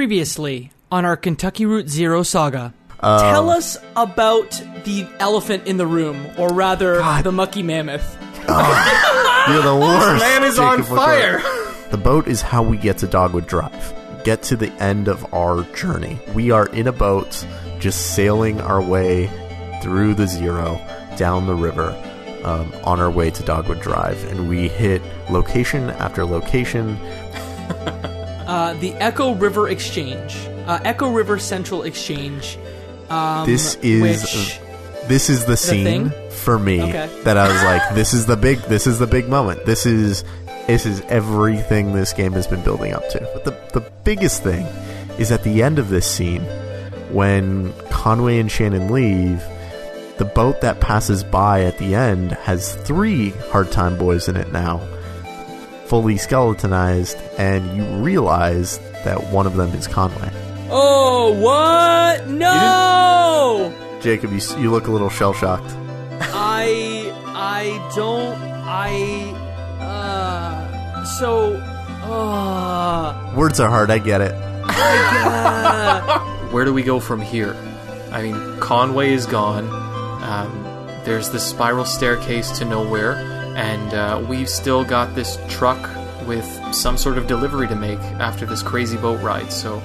Previously on our Kentucky Route Zero saga. Um, Tell us about the elephant in the room, or rather, God. the mucky mammoth. You're the worst. man is on Jacob McCoy. fire. The boat is how we get to Dogwood Drive. Get to the end of our journey. We are in a boat, just sailing our way through the zero, down the river, um, on our way to Dogwood Drive, and we hit location after location. Uh, the Echo River Exchange, uh, Echo River Central Exchange. Um, This is which, this is the scene thing? for me Okay. that I was like, this is the big, this is the big moment. This is this is everything this game has been building up to. But the the biggest thing is at the end of this scene when Conway and Shannon leave. The boat that passes by at the end has three hard time boys in it now, fully skeletonized, and you realize that one of them is Conway. oh, what? No! Jacob, you, you look a little shell shocked. I I don't I uh so uh Words are hard, I get it. Where do we go from here? I mean, Conway is gone. Um, there's the spiral staircase to nowhere, and uh, we've still got this truck with some sort of delivery to make after this crazy boat ride. So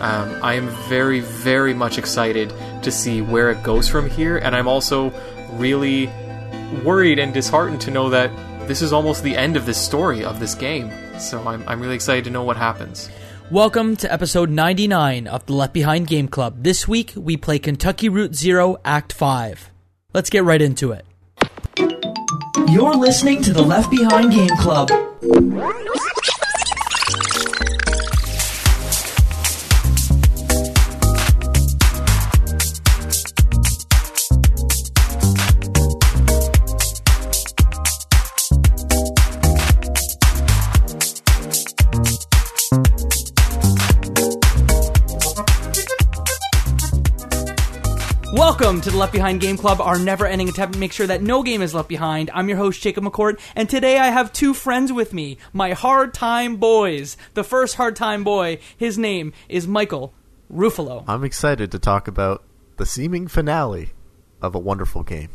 um, I am very, very much excited to see where it goes from here, and I'm also really worried and disheartened to know that this is almost the end of this story of this game. So I'm, I'm really excited to know what happens. Welcome to episode 99 of the Left Behind Game Club. This week we play Kentucky Route Zero Act 5. Let's get right into it. You're listening to the Left Behind Game Club. Welcome to the Left Behind Game Club, our never ending attempt to make sure that no game is left behind. I'm your host, Jacob McCord, and today I have two friends with me, my hard time boys. The first hard time boy, his name is Michael Ruffalo. I'm excited to talk about the seeming finale of a wonderful game.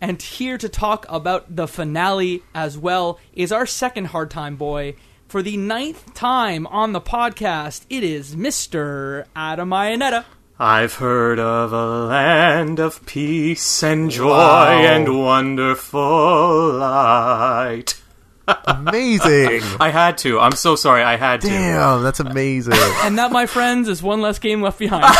And here to talk about the finale as well is our second hard time boy. For the ninth time on the podcast, it is Mr. Adam Ionetta. I've heard of a land of peace and joy Wow. and wonderful light. Amazing! I had to. I'm so sorry. I had to. Damn, that's amazing. And that, my friends, is one less game left behind.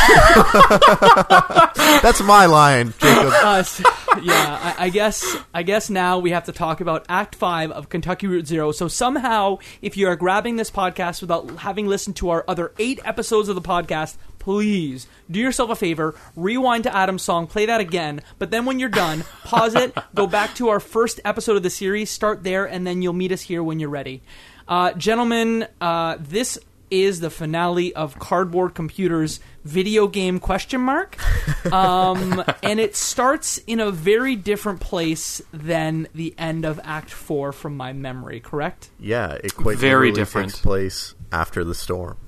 That's my line, Jacob. Uh, us. Yeah, I, I guess. I guess now we have to talk about Act Five of Kentucky Route Zero. So somehow, if you are grabbing this podcast without having listened to our other eight episodes of the podcast, please do yourself a favor, rewind to Adam's song, play that again. But then when you're done, pause it, go back to our first episode of the series, start there, and then you'll meet us here when you're ready. Uh, gentlemen, uh, this is the finale of Cardboard Computer's video game question mark um, and it starts in a very different place than the end of Act Four, from my memory. Correct? Yeah, it quite Very different. takes place after the storm.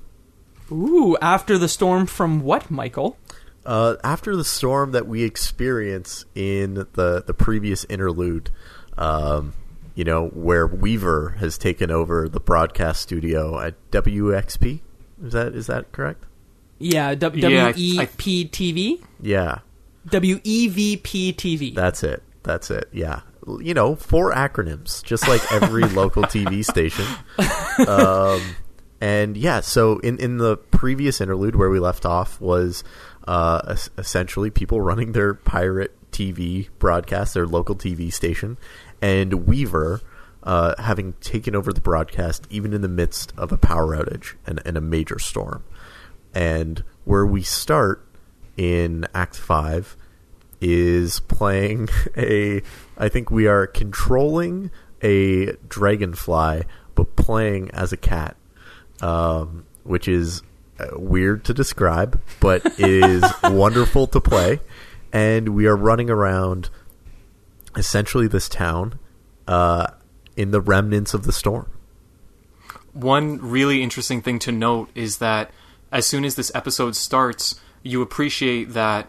Ooh, after the storm from what, Michael? Uh, after the storm that we experience in the the previous interlude, um, you know, where Weaver has taken over the broadcast studio at WXP. Is that is that correct? Yeah, W Yeah, I- W E P TV, Yeah, W E V P TV. That's it. That's it. Yeah. You know, four acronyms, just like every local TV station. Um, and yeah, so in, in the previous interlude where we left off was uh, essentially people running their pirate TV broadcast, their local TV station, and Weaver uh, having taken over the broadcast even in the midst of a power outage and, and a major storm. And where we start in Act 5 is playing a I think we are controlling a dragonfly but playing as a cat um, which is uh, weird to describe but is wonderful to play and we are running around essentially this town uh, in the remnants of the storm One really interesting thing to note is that as soon as this episode starts, you appreciate that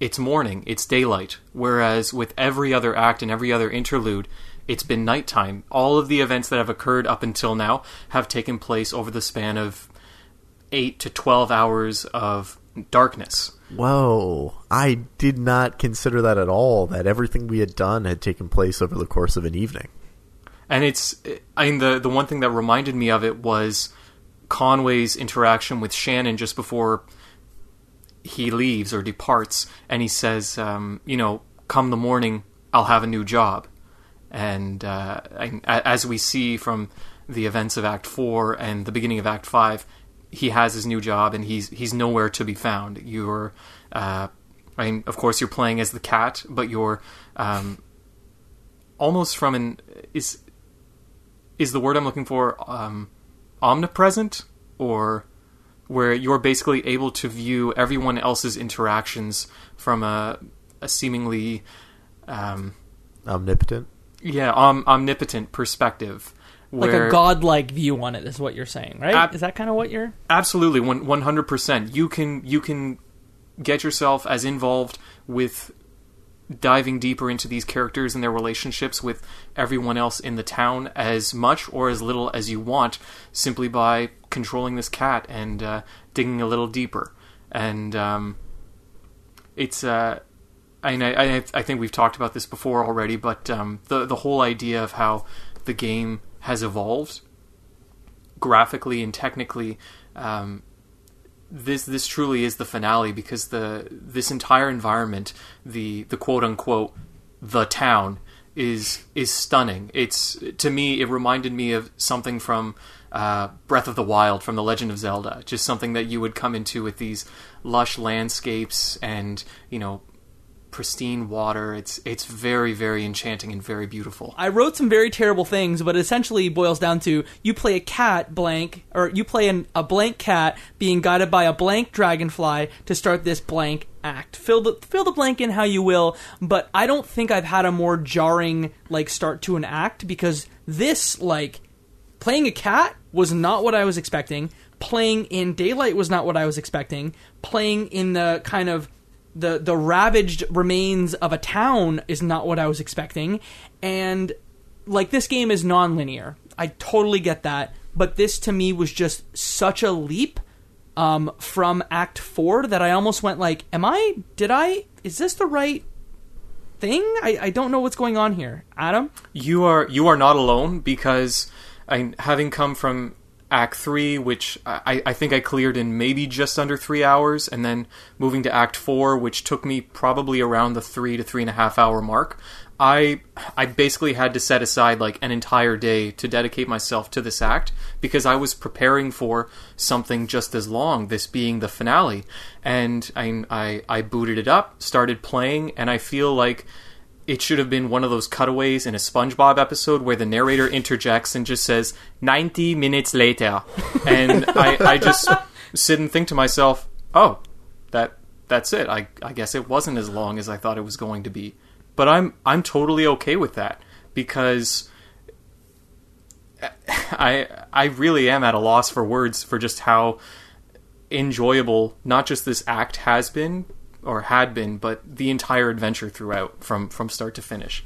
it's morning, it's daylight. Whereas with every other act and every other interlude, it's been nighttime. All of the events that have occurred up until now have taken place over the span of 8 to 12 hours of darkness. Whoa. I did not consider that at all, that everything we had done had taken place over the course of an evening. And it's, I mean, the, the one thing that reminded me of it was Conway's interaction with Shannon just before he leaves or departs, and he says, um, you know, come the morning, I'll have a new job. And, uh, and as we see from the events of Act Four and the beginning of Act Five, he has his new job and he's he's nowhere to be found. You're, uh, I mean, of course, you're playing as the cat, but you're um, almost from an is is the word I'm looking for um, omnipresent or where you're basically able to view everyone else's interactions from a, a seemingly um, Omnipotent? Yeah om- omnipotent perspective Like where a godlike view on it is what you're saying, right? Ab- is that kind of what you're? absolutely one one hundred percent. You can you can get yourself as involved with diving deeper into these characters and their relationships with everyone else in the town as much or as little as you want, simply by controlling this cat and uh, digging a little deeper. And um, it's uh, I, I I think we've talked about this before already, but um, the the whole idea of how the game has evolved graphically and technically um, this this truly is the finale because the this entire environment the the quote unquote the town is is stunning. It's to me it reminded me of something from uh, Breath of the Wild from the Legend of Zelda just something that you would come into with these lush landscapes and you know pristine water it's it's very very enchanting and very beautiful I wrote some very terrible things, but it essentially boils down to you play a cat blank, or you play an, a blank cat being guided by a blank dragonfly to start this blank act. Fill the fill the blank in how you will, but I don't think I've had a more jarring like start to an act because this like playing a cat was not what I was expecting. Playing in daylight was not what I was expecting. Playing in the kind of the the ravaged remains of a town is not what I was expecting. And like this game is non-linear. I totally get that, but this to me was just such a leap um, from Act 4 that I almost went like, am I did I is this the right thing? I, I don't know what's going on here. Adam? you are you are not alone because I, having come from Act Three, which I, I think I cleared in maybe just under three hours, and then moving to Act Four, which took me probably around the three to three and a half hour mark. I I basically had to set aside like an entire day to dedicate myself to this act because I was preparing for something just as long, this being the finale. And I I, I booted it up, started playing, and I feel like it should have been one of those cutaways in a SpongeBob episode where the narrator interjects and just says 90 minutes later. And I, I just sit and think to myself, oh, that that's it. I, I guess it wasn't as long as I thought it was going to be. But I'm I'm totally okay with that because I I really am at a loss for words for just how enjoyable not just this act has been or had been, but the entire adventure throughout from from start to finish.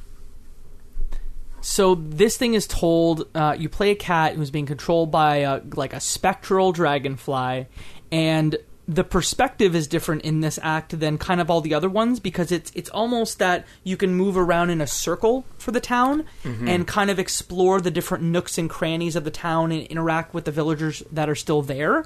So this thing is told uh, you play a cat who's being controlled by a, like a spectral dragonfly, and the perspective is different in this act than kind of all the other ones because it's it's almost that you can move around in a circle for the town and kind of explore the different nooks and crannies of the town and interact with the villagers that are still there.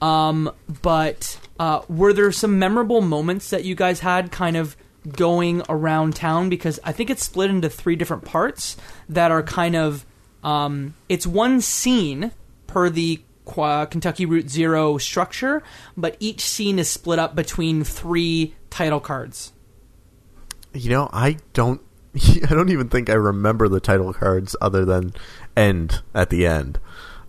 Um, but uh, were there some memorable moments that you guys had kind of going around town? Because I think it's split into three different parts that are kind of um, it's one scene per the Qu- Kentucky Route Zero structure, but each scene is split up between three title cards. You know, I don't. I don't even think I remember the title cards other than "end" at the end.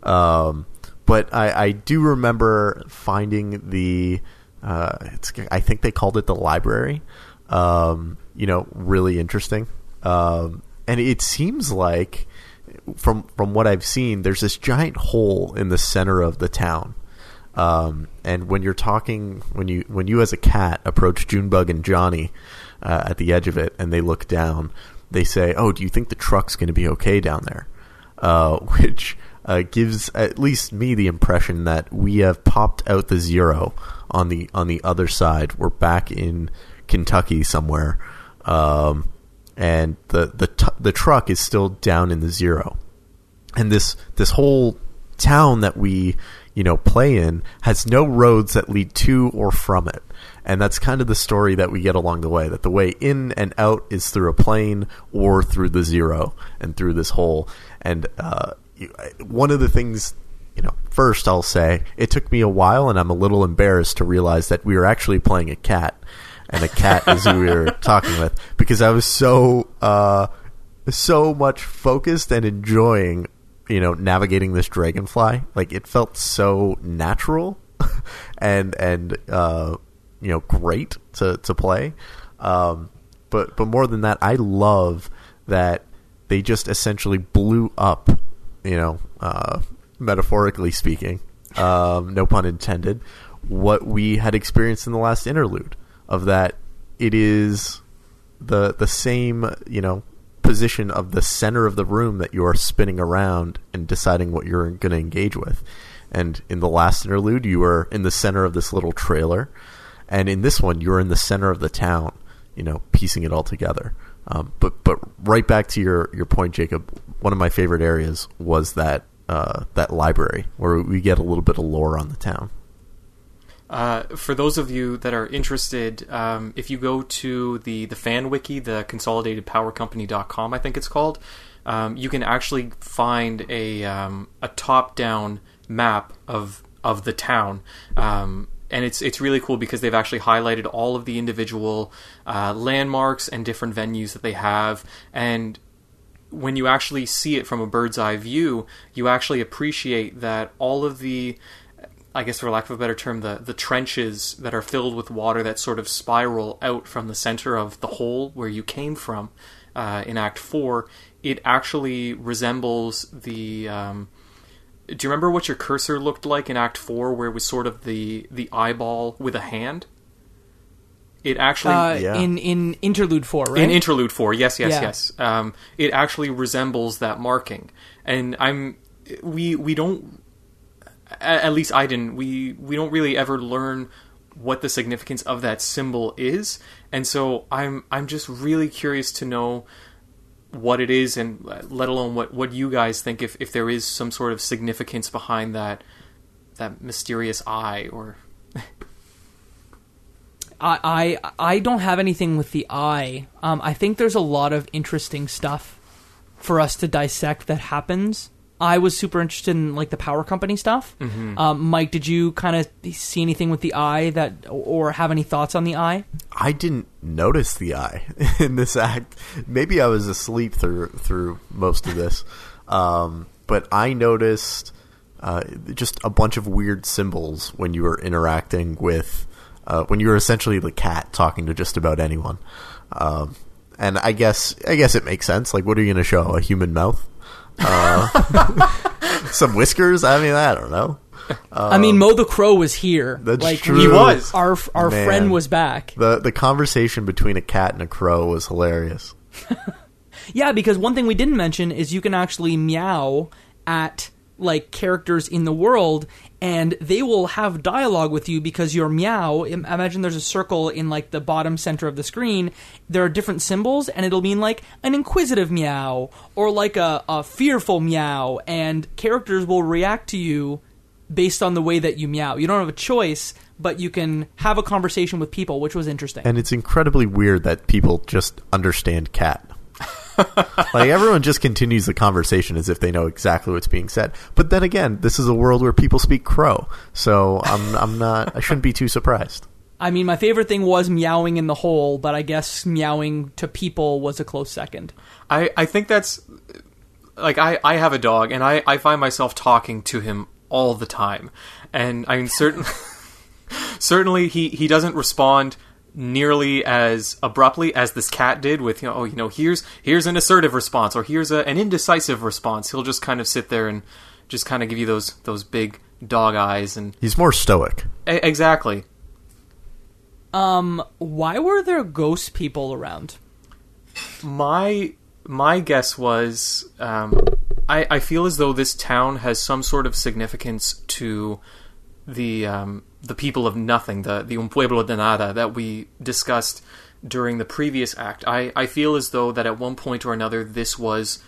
Um, but I, I do remember finding the. Uh, it's, I think they called it the library. Um, you know, really interesting. Um, and it seems like, from from what I've seen, there's this giant hole in the center of the town. Um, and when you're talking, when you when you as a cat approach Junebug and Johnny uh, at the edge of it, and they look down, they say, "Oh, do you think the truck's going to be okay down there?" Uh, which uh, gives at least me the impression that we have popped out the zero on the on the other side. We're back in Kentucky somewhere, um, and the the t- the truck is still down in the zero, and this this whole town that we you know play in has no roads that lead to or from it and that's kind of the story that we get along the way that the way in and out is through a plane or through the zero and through this hole and uh, one of the things you know first i'll say it took me a while and i'm a little embarrassed to realize that we were actually playing a cat and a cat is who we were talking with because i was so uh, so much focused and enjoying you know navigating this dragonfly. Like it felt so natural and and uh, you know great to to play. Um, but but more than that i love that they just essentially blew up you know uh, metaphorically speaking um, no pun intended what we had experienced in the last interlude of that it is the the same you know position of the center of the room that you are spinning around and deciding what you're going to engage with. And in the last interlude, you were in the center of this little trailer, and in this one, you're in the center of the town. You know, piecing it all together. Um, but but right back to your your point, Jacob. One of my favorite areas was that uh, that library where we get a little bit of lore on the town. Uh, for those of you that are interested, um, if you go to the, the fan wiki, the consolidatedpowercompany.com, I think it's called, um, you can actually find a, um, a top down map of, of the town. Um, and it's it's really cool because they've actually highlighted all of the individual uh, landmarks and different venues that they have, and when you actually see it from a bird's eye view, you actually appreciate that all of the I guess for lack of a better term, the, the trenches that are filled with water that sort of spiral out from the center of the hole where you came from uh, in Act 4, it actually resembles the. Um, do you remember what your cursor looked like in Act 4 where it was sort of the, the eyeball with a hand? It actually. Uh, Yeah. In in interlude four, right? In Interlude 4, yes, yes, Yeah. yes. Um, it actually resembles that marking. And I'm. We, we don't at least I didn't. We we don't really ever learn what the significance of that symbol is, and so I'm I'm just really curious to know what it is, and let alone what what you guys think if if there is some sort of significance behind that that mysterious eye or I, I I don't have anything with the eye. Um, I think there's a lot of interesting stuff for us to dissect that happens. I was super interested in like the power company stuff. Um, Mike, did you kind of see anything with the eye that, or have any thoughts on the eye? I didn't notice the eye in this act. Maybe I was asleep through through most of this, um, but I noticed uh, just a bunch of weird symbols when you were interacting with uh, when you're essentially the cat talking to just about anyone. Um, and I guess I guess it makes sense. Like, what are you going to show? A human mouth? Uh, some whiskers? I mean, I don't know. I mean, Mo the Crow was here. That's like, true. He was. Our our Man. friend was back. the The conversation between a cat and a crow was hilarious. Yeah, because one thing we didn't mention is you can actually meow at like characters in the world and they will have dialogue with you because your meow imagine there's a circle in like the bottom center of the screen. There are different symbols and it'll mean like an inquisitive meow or like a, a fearful meow and characters will react to you based on the way that you meow. You don't have a choice but you can have a conversation with people which was interesting. And it's incredibly weird that people just understand cat. like everyone just continues the conversation as if they know exactly what's being said. But then again, this is a world where people speak crow, so I'm I'm not I shouldn't be too surprised. I mean, my favorite thing was meowing in the hole, but I guess meowing to people was a close second. I, I think that's like I, I have a dog and I, I find myself talking to him all the time. And I mean certain certainly he, he doesn't respond nearly as abruptly as this cat did with you know oh you know here's here's an assertive response or here's a, an indecisive response. He'll just kind of sit there and just kind of give you those those big dog eyes and He's more stoic. e- exactly. Um, why were there ghost people around? My my guess was um, I, I feel as though this town has some sort of significance to the um, the people of nothing, the the un pueblo de nada that we discussed during the previous act. I, I feel as though that at one point or another this was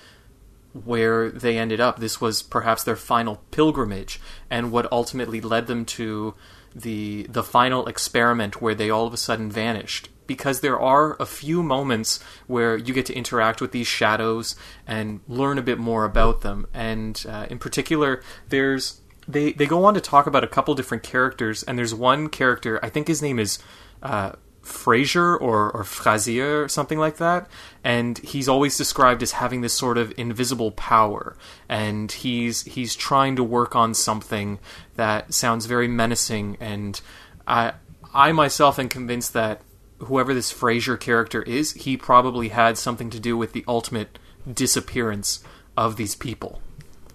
where they ended up. This was perhaps their final pilgrimage, and what ultimately led them to the the final experiment where they all of a sudden vanished. Because there are a few moments where you get to interact with these shadows and learn a bit more about them, and uh, in particular, there's they they go on to talk about a couple different characters, and there's one character I think his name is. Uh, Fraser or or Frazier or something like that, and he's always described as having this sort of invisible power, and he's he's trying to work on something that sounds very menacing, and I I myself am convinced that whoever this Fraser character is, he probably had something to do with the ultimate disappearance of these people.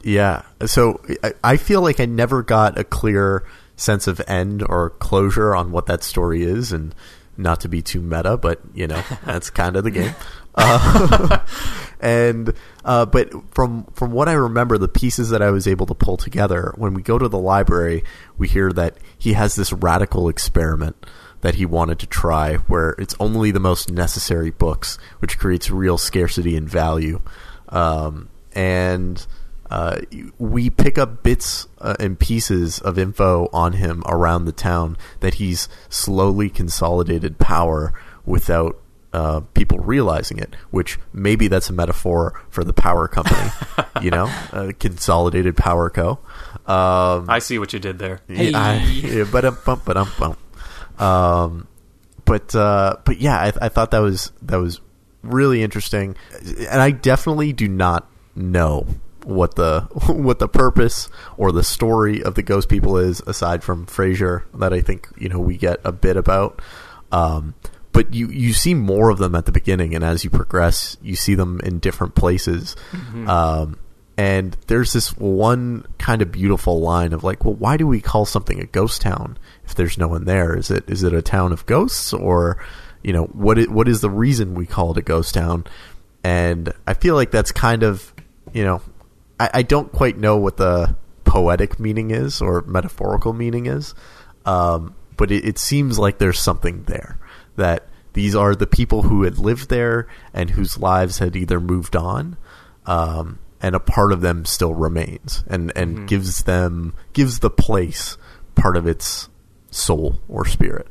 Yeah. So I, I feel like I never got a clear sense of end or closure on what that story is, and not to be too meta, but you know that's kind of the game. Uh, and uh, but from from what I remember, the pieces that I was able to pull together when we go to the library, we hear that he has this radical experiment that he wanted to try, where it's only the most necessary books, which creates real scarcity and value. Um, and uh, we pick up bits uh, and pieces of info on him around the town that he's slowly consolidated power without uh, people realizing it. Which maybe that's a metaphor for the power company, you know, uh, Consolidated Power Co. Um, I see what you did there. Hey. I, but um, bump, but um, bump. Um, but uh, but yeah, I, I thought that was that was really interesting, and I definitely do not know what the what the purpose or the story of the ghost people is aside from Frasier that I think you know we get a bit about. Um, but you you see more of them at the beginning, and as you progress, you see them in different places. Um, and there's this one kind of beautiful line of like, well, why do we call something a ghost town if there's no one there? Is it is it a town of ghosts, or you know what? i- what is the reason we call it a ghost town? And I feel like that's kind of you know, I, I don't quite know what the poetic meaning is or metaphorical meaning is, um, but it, it seems like there's something there that these are the people who had lived there and whose lives had either moved on, um, and a part of them still remains and and gives them gives the place part of its soul or spirit.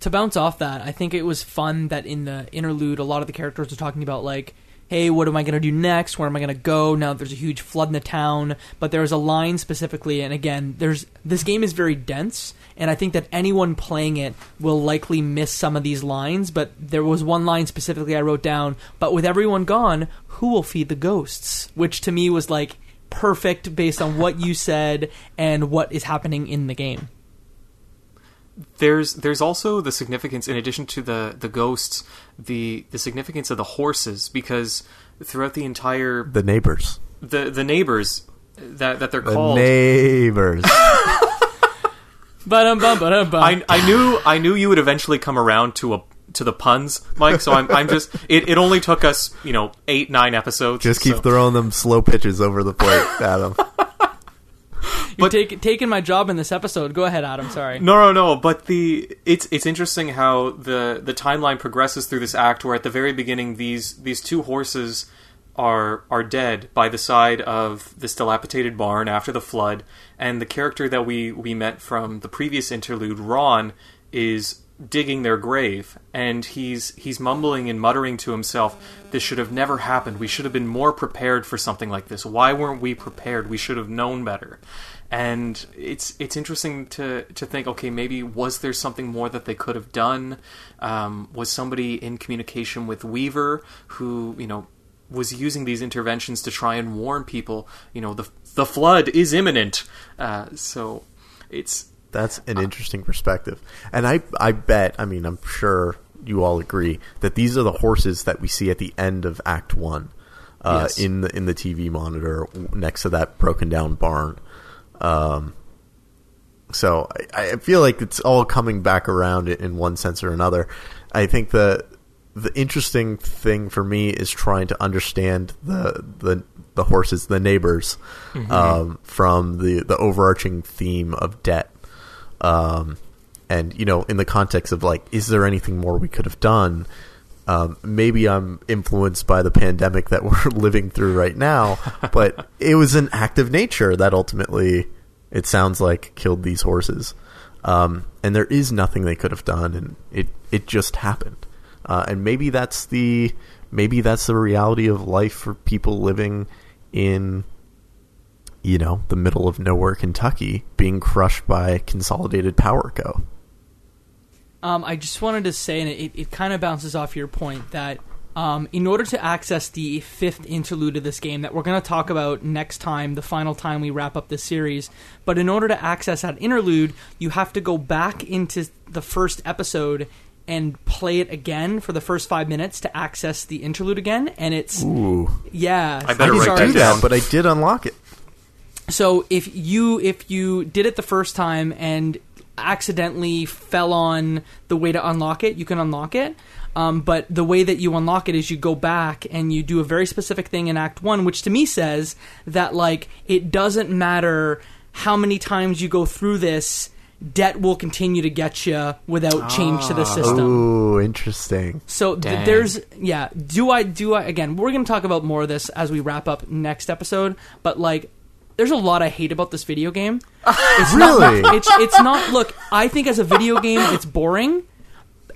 to bounce off that, I think it was fun that in the interlude, a lot of the characters were talking about like, "Hey, what am I going to do next? Where am I going to go now? There's a huge flood in the town." But there was a line specifically, and again, there's this game is very dense, and I think that anyone playing it will likely miss some of these lines. But there was one line specifically I wrote down. But with everyone gone, who will feed the ghosts? Which to me was like perfect based on what you said and what is happening in the game. There's there's also the significance in addition to the the ghosts the the significance of the horses because throughout the entire The neighbors, the the neighbors that that they're the called neighbors. Ba-dum, bum, ba-dum, bum. I, I knew I knew you would eventually come around to a to the puns Mike so I'm I'm just it, it only took us you know 8 9 episodes Just keep so- throwing them slow pitches over the plate, Adam. You're take, taking my job in this episode. Go ahead, Adam. Sorry. No, no, no. But the it's it's interesting how the the timeline progresses through this act. Where at the very beginning, these these two horses are are dead by the side of this dilapidated barn after the flood, and the character that we we met from the previous interlude, Ron, is digging their grave and he's he's mumbling and muttering to himself this should have never happened we should have been more prepared for something like this why weren't we prepared we should have known better and it's it's interesting to to think okay maybe was there something more that they could have done um, was somebody in communication with Weaver who you know was using these interventions to try and warn people you know the the flood is imminent uh, so it's That's an interesting perspective. And I I bet, I mean, I'm sure you all agree that these are the horses that we see at the end of Act 1 uh, Yes. in the in the TV monitor next to that broken down barn. Um, So I, I feel like it's all coming back around in- one sense or another. I think the the interesting thing for me is trying to understand the the the horses, the neighbors, um, from the the overarching theme of debt. Um, and you know, in the context of like, is there anything more we could have done? Um, maybe I'm influenced by the pandemic that we're living through right now, but it was an act of nature that ultimately, it sounds like, killed these horses. Um, and there is nothing they could have done, and it it just happened. Uh, and maybe that's the maybe that's the reality of life for people living in you know the middle of nowhere Kentucky, being crushed by Consolidated Power Co. Um, I just wanted to say, and it, it kind of bounces off your point, that um, in order to access the fifth interlude of this game that we're going to talk about next time, the final time we wrap up this series, but in order to access that interlude, you have to go back into the first episode and play it again for the first five minutes to access the interlude again. And it's, Ooh, yeah. I better I write didn't that do down. that, but I did unlock it. So if you if you did it the first time and accidentally fell on the way to unlock it, you can unlock it. Um, but the way that you unlock it is you go back and you do a very specific thing in Act One, which to me says that like it doesn't matter how many times you go through this, debt will continue to get you without change to the system. Ooh, interesting. So th- there's yeah. Do I do I again? We're gonna talk about more of this as we wrap up next episode. But like, there's a lot I hate about this video game. It's Really? Not, it's it's not. Look, I think as a video game, it's boring,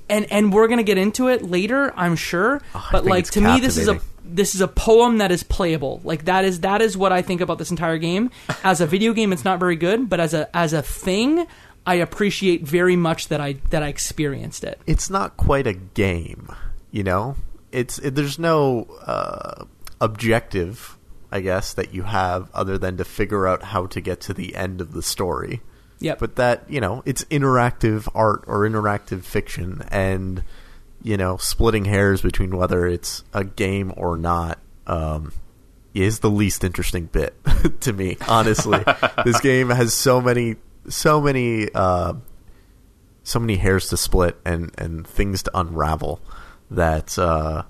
and and we're gonna get into it later, I'm sure. Oh, but like to me, this is a this is a poem that is playable. Like that is that is what I think about this entire game. As a video game, it's not very good, but as a as a thing. I appreciate very much that I that I experienced it. It's not quite a game, you know. It's it, there's no uh, objective, I guess, that you have other than to figure out how to get to the end of the story. Yep. But that you know, it's interactive art or interactive fiction, and you know, splitting hairs between whether it's a game or not. Um, is the least interesting bit to me, honestly. this game has so many, so many, uh, so many hairs to split and and things to unravel that uh,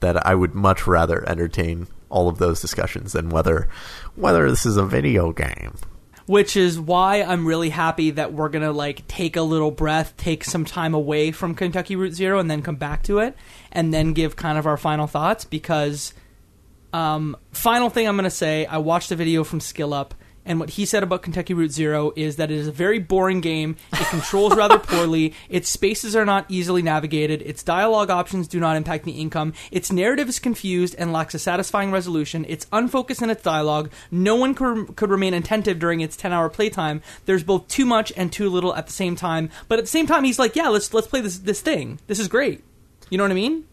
that I would much rather entertain all of those discussions than whether whether this is a video game. which is why I'm really happy that we're gonna like take a little breath, take some time away from Kentucky Route Zero, and then come back to it, and then give kind of our final thoughts. Because, um, final thing I'm gonna say, I watched a video from Skill Up, and what he said about Kentucky Route Zero is that it is a very boring game. It controls rather poorly. Its spaces are not easily navigated. Its dialogue options do not impact the income. Its narrative is confused and lacks a satisfying resolution. It's unfocused in its dialogue. No one could, could remain attentive during its 10-hour playtime. There's both too much and too little at the same time. But at the same time, he's like, "Yeah, let's let's play this this thing. This is great." You know what I mean?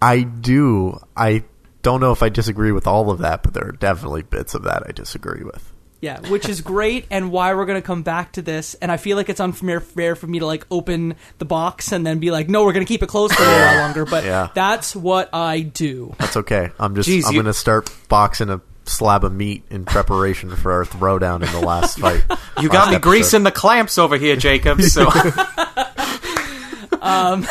I do. I don't know if I disagree with all of that, but there are definitely bits of that I disagree with. Yeah, which is great, and why we're gonna come back to this. And I feel like it's unfair fair for me to like open the box and then be like, "No, we're gonna keep it closed for a while longer." But Yeah. that's what I do. That's okay. I'm just Jeez, I'm you- going to start boxing a slab of meat in preparation for our throwdown in the last fight. You got me episode. greasing the clamps over here, Jacob. So um,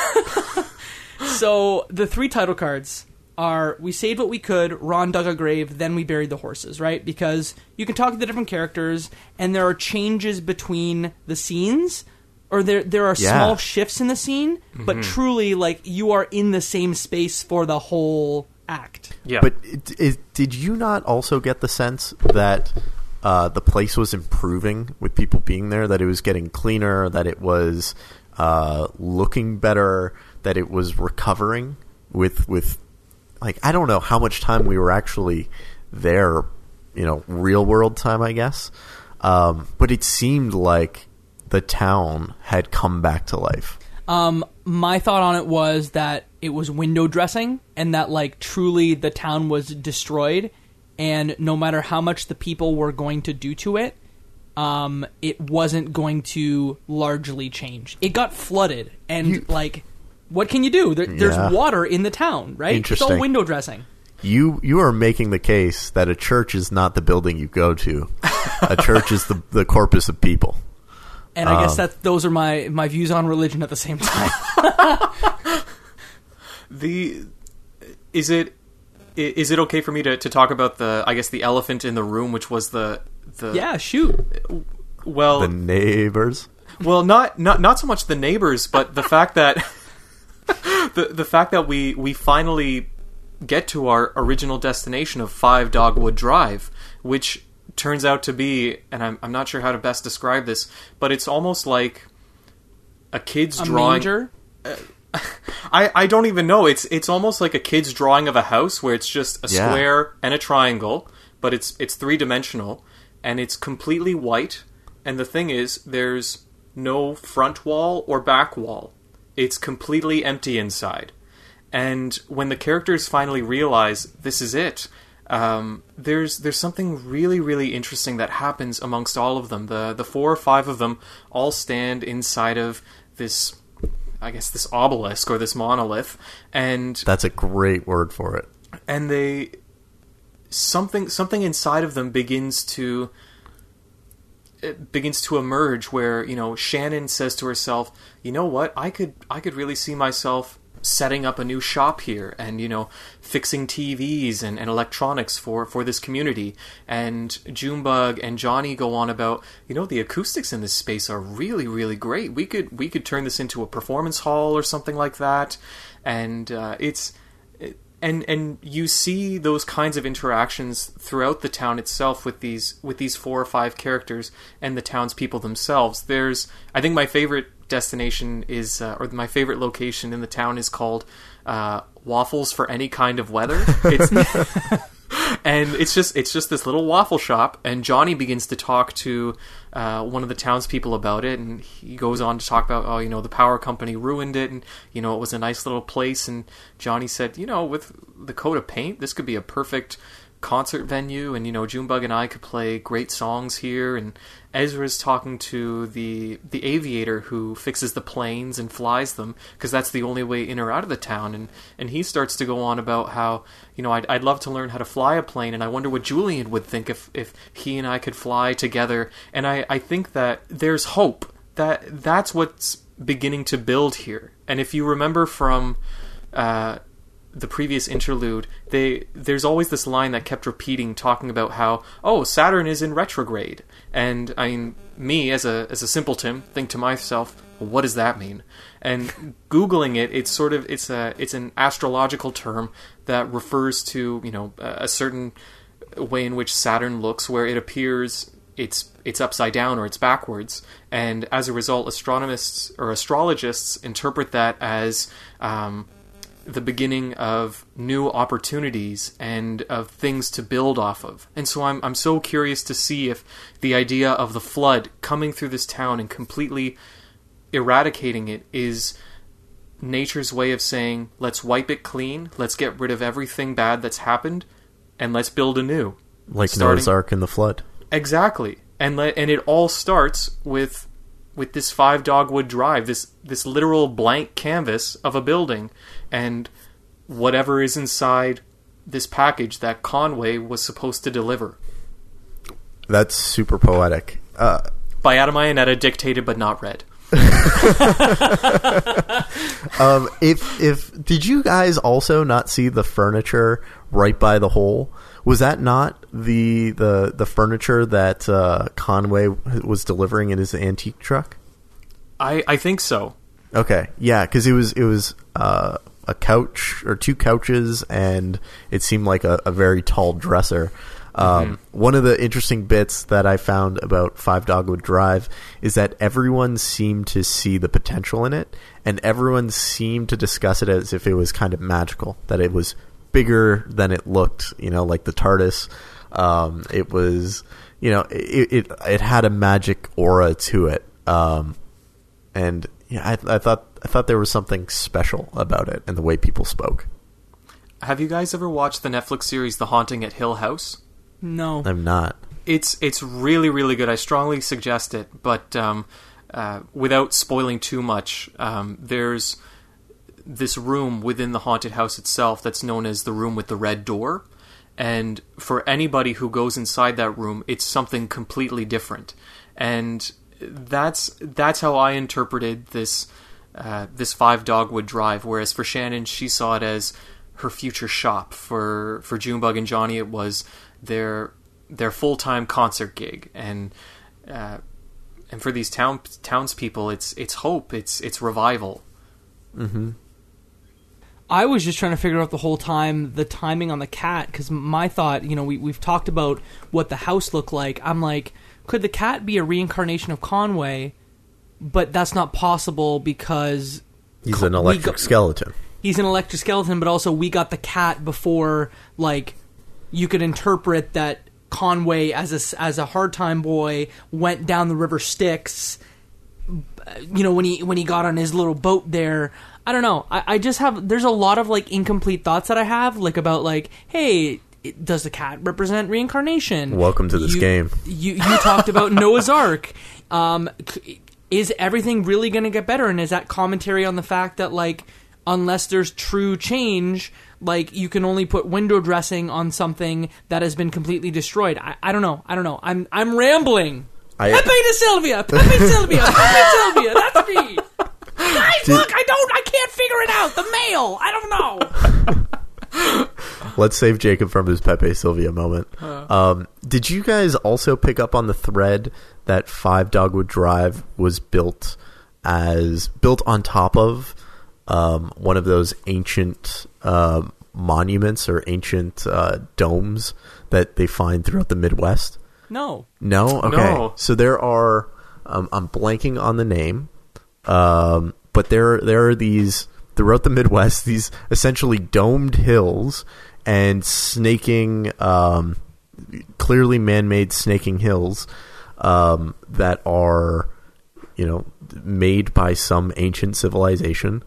So the three title cards are we saved what we could, Ron dug a grave, then we buried the horses, right? Because you can talk to the different characters and there are changes between the scenes or there there are Yeah. small shifts in the scene, but truly like you are in the same space for the whole act. yeah, But it, it, did you not also get the sense that uh, the place was improving with people being there? That it was getting cleaner, that it was uh, looking better, that it was recovering with with like I don't know how much time we were actually there, you know, real world time, I guess. Um, but it seemed like the town had come back to life. Um, my thought on it was that it was window dressing, and that like truly the town was destroyed, and no matter how much the people were going to do to it, um, it wasn't going to largely change. It got flooded, and You- like, what can you do? There, Yeah. There's water in the town, right? It's all Interesting. window dressing. You you are making the case that a church is not the building you go to. a church is the the corpus of people. And I guess Um, that those are my my views on religion at the same time. The is it i- is it okay for me to, to talk about the I guess the elephant in the room, which was the the yeah, shoot. well The neighbors. well not not not so much the neighbors, but the fact that the the fact that we we finally get to our original destination of Five Dogwood Drive, which turns out to be, and I'm I'm not sure how to best describe this, but it's almost like a kid's A drawing. manger. Uh, I, I don't even know. It's it's almost like a kid's drawing of a house where it's just a Yeah. square and a triangle, but it's it's three dimensional and it's completely white. And the thing is, there's no front wall or back wall. It's completely empty inside. And when the characters finally realize this is it, um, there's there's something really really interesting that happens amongst all of them. The the four or five of them all stand inside of this, I guess this obelisk or this monolith, and That's a great word for it. and they something something inside of them begins to begins to emerge where you know Shannon says to herself you know what? I could I could really see myself setting up a new shop here and you know fixing TVs and, and electronics for for this community. And Junebug and Johnny go on about you know the acoustics in this space are really really great. We could we could turn this into a performance hall or something like that. And uh, it's and and you see those kinds of interactions throughout the town itself with these with these four or five characters and the townspeople themselves. There's I think my favorite destination is uh, or my favorite location in the town is called uh, Waffles for any kind of weather. It's and it's just it's just this little waffle shop and johnny begins to talk to uh, one of the townspeople about it and he goes on to talk about oh you know the power company ruined it and you know it was a nice little place and johnny said you know with the coat of paint this could be a perfect concert venue and you know junebug and i could play great songs here and ezra's talking to the the aviator who fixes the planes and flies them because that's the only way in or out of the town and and he starts to go on about how you know I'd, I'd love to learn how to fly a plane and i wonder what julian would think if if he and i could fly together and i i think that there's hope. That that's what's beginning to build here. And if you remember from uh the previous interlude, they there's always this line that kept repeating, talking about how oh Saturn is in retrograde, and I mean me as a as a simpleton think to myself, well, what does that mean? And googling it, it's sort of it's a it's an astrological term that refers to you know a certain way in which Saturn looks, where it appears it's it's upside down or it's backwards, and as a result, astronomers or astrologists interpret that as um, the beginning of new opportunities and of things to build off of. And so I'm I'm so curious to see if the idea of the flood coming through this town and completely eradicating it is nature's way of saying let's wipe it clean, let's get rid of everything bad that's happened and let's build anew. Like Starting- Noah's Ark and the flood. Exactly. And le- and it all starts with with this five dogwood drive, this this literal blank canvas of a building and whatever is inside this package that Conway was supposed to deliver. That's super poetic. Uh, By Adam Ionetta, dictated but not read. um, if if did you guys also not see the furniture right by the hole? Was that not the the the furniture that uh, Conway was delivering in his antique truck? I, I think so. Okay, yeah, because it was it was uh, a couch or two couches, and it seemed like a, a very tall dresser. Um, One of the interesting bits that I found about Five Dogwood Drive is that everyone seemed to see the potential in it, and everyone seemed to discuss it as if it was kind of magical, that it was bigger than it looked. You know, like the TARDIS. Um, it was, you know, it, it it had a magic aura to it. Um, and yeah, I, I thought I thought there was something special about it and the way people spoke. Have you guys ever watched the Netflix series The Haunting at Hill House? No. I'm not. it's it's really really good. I strongly suggest it, but um, uh, without spoiling too much, um, there's this room within the haunted house itself that's known as the room with the red door. And for anybody who goes inside that room, it's something completely different. And that's that's how I interpreted this uh, this five dogwood drive. Whereas for Shannon, she saw it as her future shop. For for Junebug and Johnny, it was their their full time concert gig, and uh, and for these town townspeople, it's it's hope, it's it's revival. I was just trying to figure out the whole time the timing on the cat because my thought, you know, we we've talked about what the house looked like. I'm like, could the cat be a reincarnation of Conway? But that's not possible because He's an electric go- skeleton. he's an electric skeleton, but also we got the cat before, like, you could interpret that Conway, as a, as a hard time boy, went down the river Styx. You know, when he when he got on his little boat there. I don't know. I, I just have there's a lot of like incomplete thoughts that I have, like about like, hey, does the cat represent reincarnation? Welcome to this You- game. You you talked about Noah's Ark. Um, c- is everything really going to get better? And is that commentary on the fact that like unless there's true change, like you can only put window dressing on something that has been completely destroyed? I, I don't know. I don't know. I'm I'm rambling. I- Pepe de Silvia, Pepe Silvia, Pepe Silvia. That's me. Guys, look, I don't, I can't figure it out. The mail, I don't know. Let's save Jacob from his Pepe Silvia moment. Um, did you guys also pick up on the thread that Five Dogwood Drive was built as built on top of um, one of those ancient uh, monuments or ancient uh, domes that they find throughout the Midwest? No, No. Okay. No. So there are. Um, I'm blanking on the name, um, but there there are these throughout the Midwest these essentially domed hills and snaking, um, clearly man-made snaking hills um, that are you know made by some ancient civilization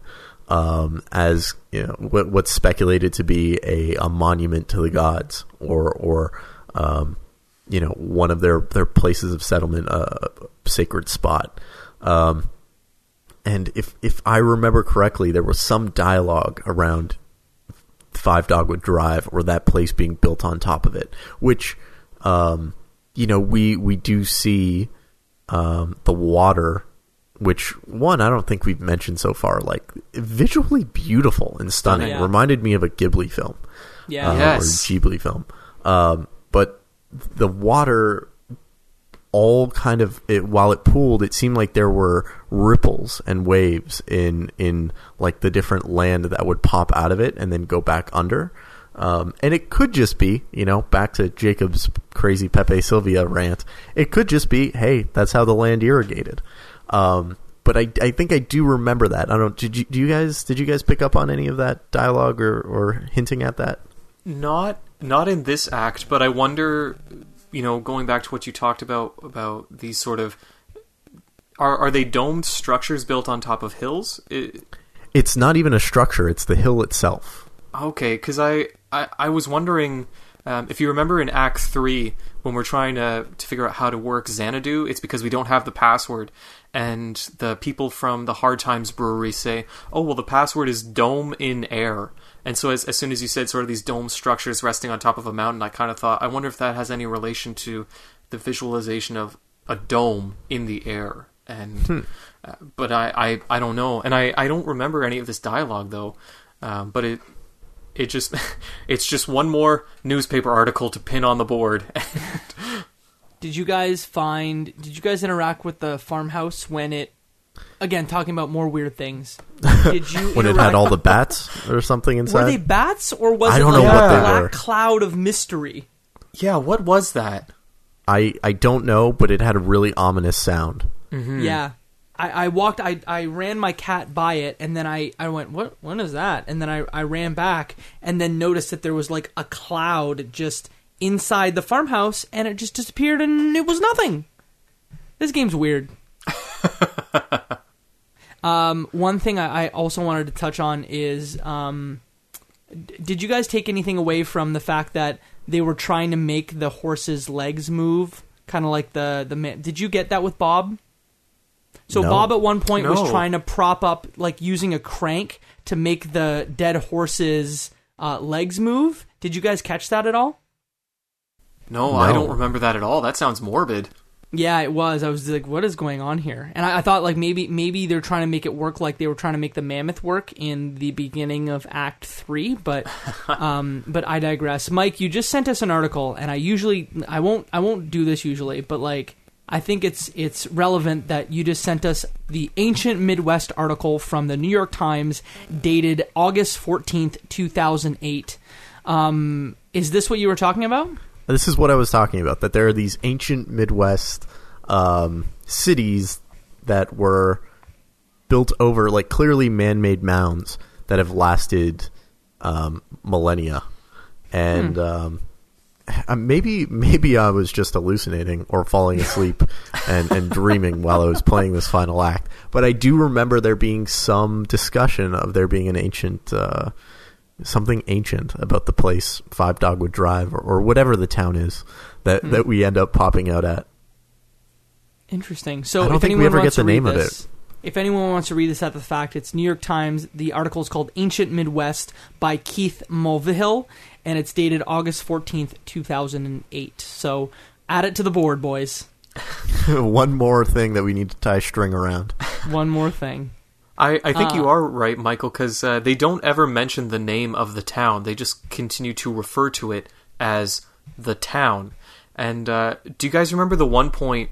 um, as you know what, what's speculated to be a, a monument to the gods or or um, you know one of their their places of settlement a sacred spot. Um, and if if I remember correctly there was some dialogue around Five Dogwood Drive or that place being built on top of it, which um, you know we we do see um, the water, which one I don't think we've mentioned so far, like visually beautiful and stunning. Yeah. Reminded me of a Ghibli film, yeah, uh, Yes. or Ghibli film. Um, but the water all kind of it, while it pooled, it seemed like there were ripples and waves in in like the different land that would pop out of it and then go back under. Um, and it could just be, you know, back to Jacob's crazy Pepe Silvia rant. It could just be, hey, that's how the land irrigated. Um, but I, I think I do remember that. I don't. Did you, do you guys? Did you guys pick up on any of that dialogue or, or hinting at that? Not not in this act, but I wonder, you know, going back to what you talked about about these sort of are are they domed structures built on top of hills? It, It's not even a structure; it's the hill itself. Okay, because I, I I was wondering um, if you remember in Act Three when we're trying to to figure out how to work Xanadu, it's because we don't have the password, and the people from the Hard Times Brewery say, "Oh well, the password is dome in air." And so as as soon as you said sort of these dome structures resting on top of a mountain, I kind of thought, I wonder if that has any relation to the visualization of a dome in the air. And uh, but I, I I don't know, and I I don't remember any of this dialogue though. Um, but it it just it's just one more newspaper article to pin on the board. Did you guys find? Did you guys interact with the farmhouse when it? Again, talking about more weird things. Did you When it interact- had all the bats or something inside? Were inside. they bats or was I it don't like know a what they black were. cloud of mystery? yeah, what was that? I I don't know, but it had a really ominous sound. Mm-hmm. Yeah. I, I walked I, I ran my cat by it and then I, I went, What what is that? And then I, I ran back and then noticed that there was like a cloud just inside the farmhouse and it just disappeared and it was nothing. This game's weird. um, one thing I, I also wanted to touch on is um, d- did you guys take anything away from the fact that they were trying to make the horse's legs move, kind of like the the man? Did you get that with Bob? So No. Bob at one point was trying to prop up, like using a crank to make the dead horse's uh, legs move. Did you guys catch that at all? No, I don't remember that at all. That sounds morbid. Yeah, it was. I was like, "What is going on here?" And I, I thought, like, maybe maybe they're trying to make it work like they were trying to make the mammoth work in the beginning of Act Three. But, um, but I digress. Mike, you just sent us an article, and I usually I won't I won't do this usually, but like I think it's it's relevant that you just sent us the ancient Midwest article from the New York Times, dated August fourteenth, two thousand eight. Um, is this what you were talking about? This is what I was talking about. That there are these ancient Midwest um, cities that were built over like clearly man-made mounds that have lasted um, millennia, and um, uh, maybe maybe I was just hallucinating or falling asleep and, and dreaming while I was playing this final act. But I do remember there being some discussion of there being an ancient. Uh, something ancient about the place Five Dogwood Drive or, or whatever the town is that, hmm. that we end up popping out at. Interesting. So I don't if think we anyone ever wants get the to read name of this, If anyone wants to read this at the fact, it's New York Times. The article is called "Ancient Midwest" by Keith Mulvihill, and it's dated August fourteenth, two thousand and eight. So add it to the board, boys. One more thing that we need to tie string around. One more thing. I, I think you Uh, are right, Michael, because uh, they don't ever mention the name of the town. They just continue to refer to it as the town. And uh, do you guys remember the one point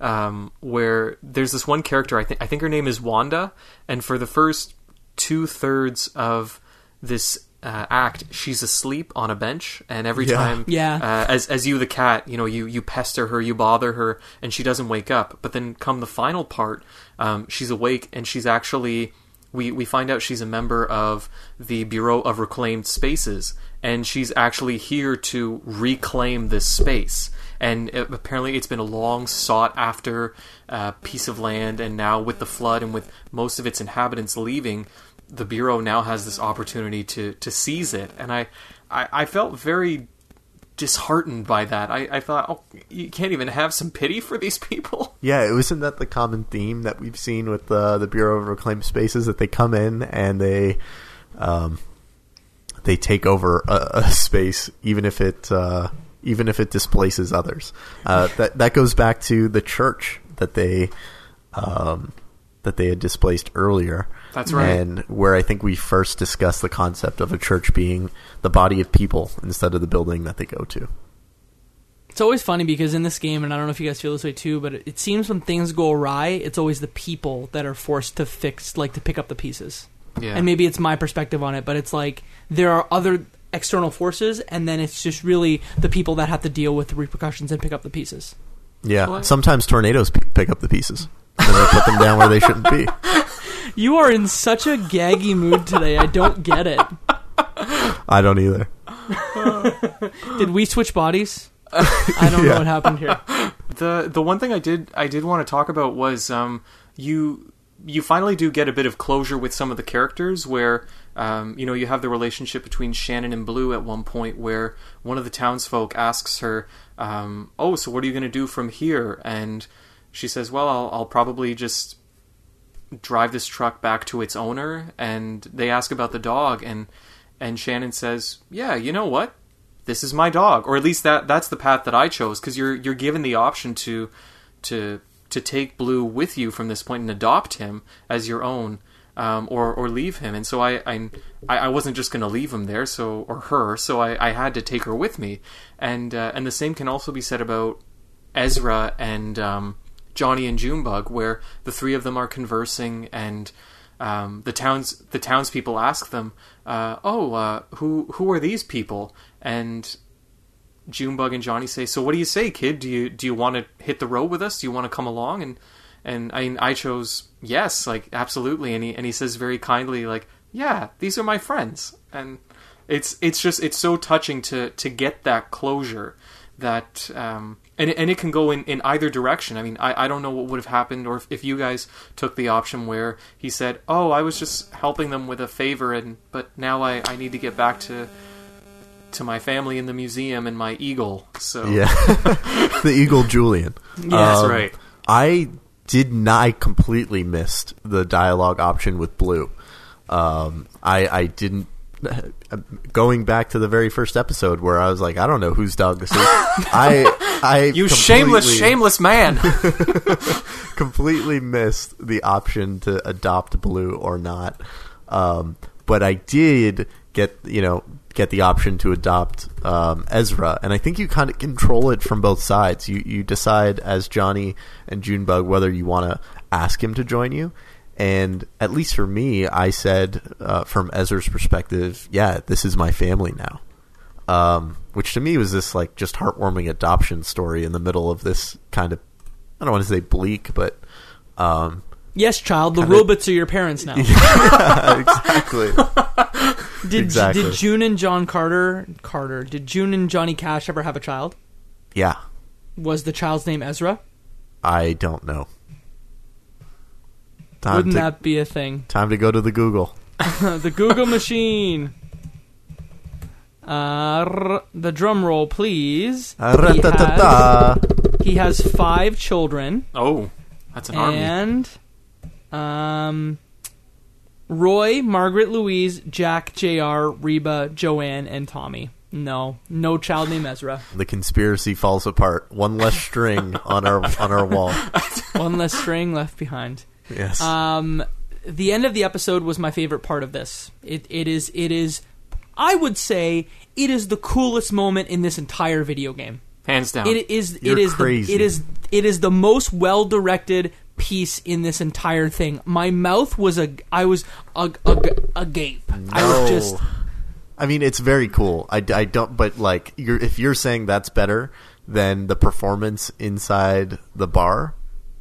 um, where there's this one character? I think I think her name is Wanda, and for the first two thirds of this uh, act, she's asleep on a bench, and every Yeah. time, Yeah. uh, as as you the cat, you know, you you pester her, you bother her, and she doesn't wake up. But then come the final part, um, she's awake, and she's actually we we find out she's a member of the Bureau of Reclaimed Spaces, and she's actually here to reclaim this space. And it, apparently, it's been a long sought after uh, piece of land, and now with the flood and with most of its inhabitants leaving, the bureau now has this opportunity to to seize it. And I I, I felt very disheartened by that. I, I thought, oh, you can't even have some pity for these people. Yeah, it wasn't that the common theme that we've seen with the the Bureau of Reclaimed Spaces that they come in and they um, they take over a, a space even if it uh, even if it displaces others. Uh, that that goes back to the church that they um, that they had displaced earlier. That's right. And where I think we first discussed the concept of a church being the body of people instead of the building that they go to. It's always funny because in this game, and I don't know if you guys feel this way too, but it, it seems when things go awry, it's always the people that are forced to fix, like to pick up the pieces. Yeah. And maybe it's my perspective on it, but it's like there are other external forces, and then it's just really the people that have to deal with the repercussions and pick up the pieces. Yeah, What? sometimes tornadoes p- pick up the pieces and they put them down where they shouldn't be. You are in such a gaggy mood today. I don't get it. I don't either. Did we switch bodies? I don't know what happened here. the the one thing I did I did want to talk about was um you you finally do get a bit of closure with some of the characters where um, you know you have the relationship between Shannon and Blue at one point where one of the townsfolk asks her um, oh so what are you going to do from here? And she says well I'll, I'll probably just drive this truck back to its owner. And they ask about the dog and and Shannon says yeah you know what? This is my dog. Or at least that that's the path that I chose because you're you're given the option to to to take Blue with you from this point and adopt him as your own um, or or leave him and so I I, I wasn't just going to leave him there so or her so I, I had to take her with me and uh, and the same can also be said about Ezra and um, Johnny and Junebug where the three of them are conversing and um, the towns the townspeople ask them, uh, "Oh, uh, who who are these people?" And Junebug and Johnny say, "So what do you say, kid? Do you do you want to hit the road with us? Do you want to come along?" And and I I chose yes, like absolutely. And he and he says very kindly, like, "Yeah, these are my friends." And it's it's just it's so touching to to get that closure that um and it, and it can go in, in either direction. I mean, I, I don't know what would have happened, or if, if you guys took the option where he said, "Oh, I was just helping them with a favor, and but now I, I need to get back to to my family in the museum and my eagle." So Yeah, the Eagle Julian. Yeah, that's Um, right. I did not. I completely missed the dialogue option with Blue. Um, I I didn't going back to the very first episode where I was like, I don't know whose dog this is. I, I, You shameless, shameless man. completely missed the option to adopt Blue or not. Um, but I did get, you know, get the option to adopt um, Ezra, and I think you kind of control it from both sides. You you decide as Johnny and Junebug whether you want to ask him to join you. And at least for me, I said uh, from Ezra's perspective, yeah, this is my family now. Um, which to me was this like just heartwarming adoption story in the middle of this kind of I don't want to say bleak, but um, Yes, child. The Kinda- robots are your parents now. exactly. Did Exactly. did June and John Carter Carter did June and Johnny Cash ever have a child? Yeah, Was the child's name Ezra? I don't know. Time Wouldn't to, that be a thing? time to go to the Google. the Google machine. Uh, r- the drum roll, please. He has, he has five children, oh, that's an army. and um, Roy, Margaret, Louise, Jack, Jr., Reba, Joanne, and Tommy. No, no child named Ezra. The conspiracy falls apart. One less string on our on our wall. One less string left behind. Yes. Um, the end of the episode was my favorite part of this. It it is it is, I would say it is the coolest moment in this entire video game. Hands down. It is You're it is crazy. the it is it is the most well directed piece in this entire thing. My mouth was a I was a a, a gape. I was just I mean, it's very cool. I, I don't, but like, you're, if you're saying that's better than the performance inside the bar,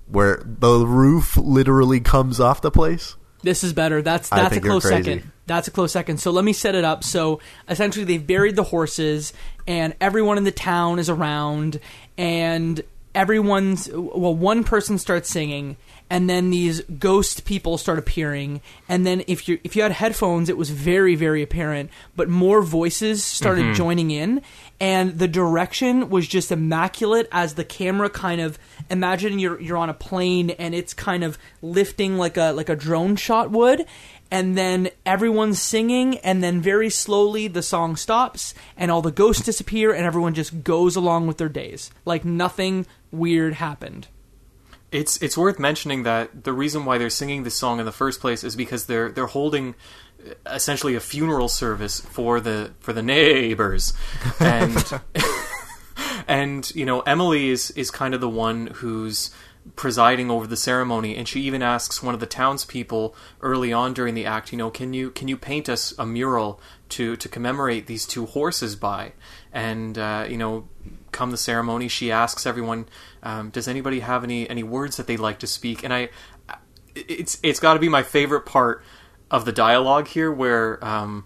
where the roof literally comes off the place. This is better. That's that's a close second. That's a close second. So let me set it up. So essentially, they've buried the horses, and everyone in the town is around, and everyone's well. One person starts singing, and then these ghost people start appearing, and then if you if you had headphones, it was very very apparent, but more voices started mm-hmm. joining in, and the direction was just immaculate as the camera kind of imagine you're you're on a plane and it's kind of lifting like a like a drone shot would and then everyone's singing and then very slowly the song stops and all the ghosts disappear and everyone just goes along with their days like nothing weird happened It's it's worth mentioning that the reason why they're singing this song in the first place is because they're they're holding uh, essentially a funeral service for the for the neighbors, and and you know Emily is is kind of the one who's presiding over the ceremony, and she even asks one of the townspeople early on during the act, you know, can you can you paint us a mural to to commemorate these two horses by? And uh, you know, come the ceremony, she asks everyone, um, does anybody have any any words that they'd like to speak? And I, it's it's got to be my favorite part of the dialogue here, where um,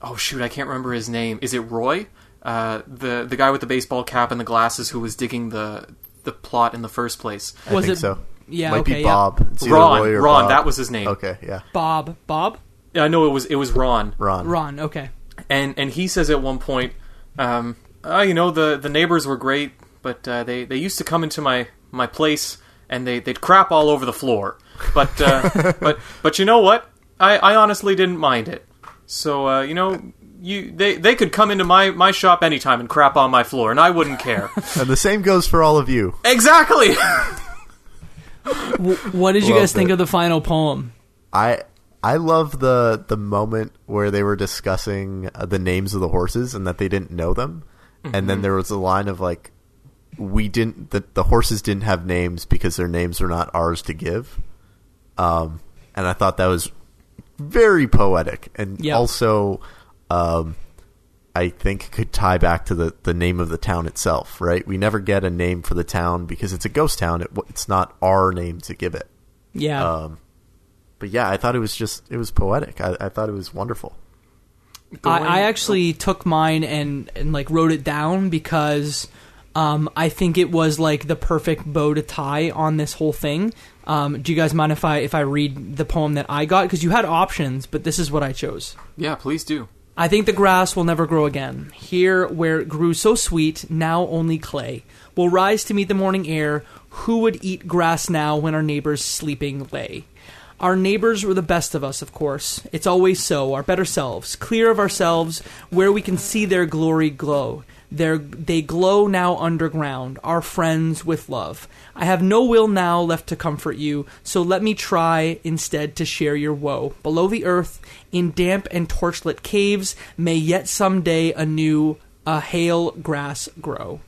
oh shoot, I can't remember his name. Is it Roy? Uh, the the guy with the baseball cap and the glasses who was digging the the plot in the first place. I Was think it- so. yeah, Might okay, be. Bob. It's Ron, Roy or Ron, Bob. that was his name. Okay, yeah. bob bob Yeah, I know it was it was Ron. Ron. ron okay and and he says at one point, um, oh, you know, the the neighbors were great, but uh, they they used to come into my my place and they they'd crap all over the floor. But uh, but but you know what? I I honestly didn't mind it. So uh, you know. You, they, they could come into my, my shop anytime and crap on my floor, and I wouldn't care. And the same goes for all of you. exactly. W- what did you guys think it. of the final poem I I love the the moment where they were discussing uh, the names of the horses and that they didn't know them, and Mm-hmm. then there was a line of like, "We didn't the the horses didn't have names because their names are not ours to give," um, and I thought that was very poetic and Yep. also, um, I think could tie back to the the name of the town itself. Right? We never get a name for the town because it's a ghost town. It, it's not our name to give it. yeah Um, but yeah, I thought it was just it was poetic. I, I thought it was wonderful. Going- I, I actually took mine and, and like wrote it down because um, I think it was like the perfect bow to tie on this whole thing. Um, do you guys mind if I if I read the poem that I got? Because you had options, but this is what I chose. yeah, please do. I think the grass will never grow again. Here, where it grew so sweet, now only clay will rise to meet the morning air. Who would eat grass now when our neighbors sleeping lay? Our neighbors were the best of us, of course. It's always so, our better selves, clear of ourselves, where we can see their glory glow. They're, they glow now underground, our friends with love. I have no will now left to comfort you, so let me try instead to share your woe. Below the earth, in damp and torchlit caves, may yet some day anew a hale grass grow.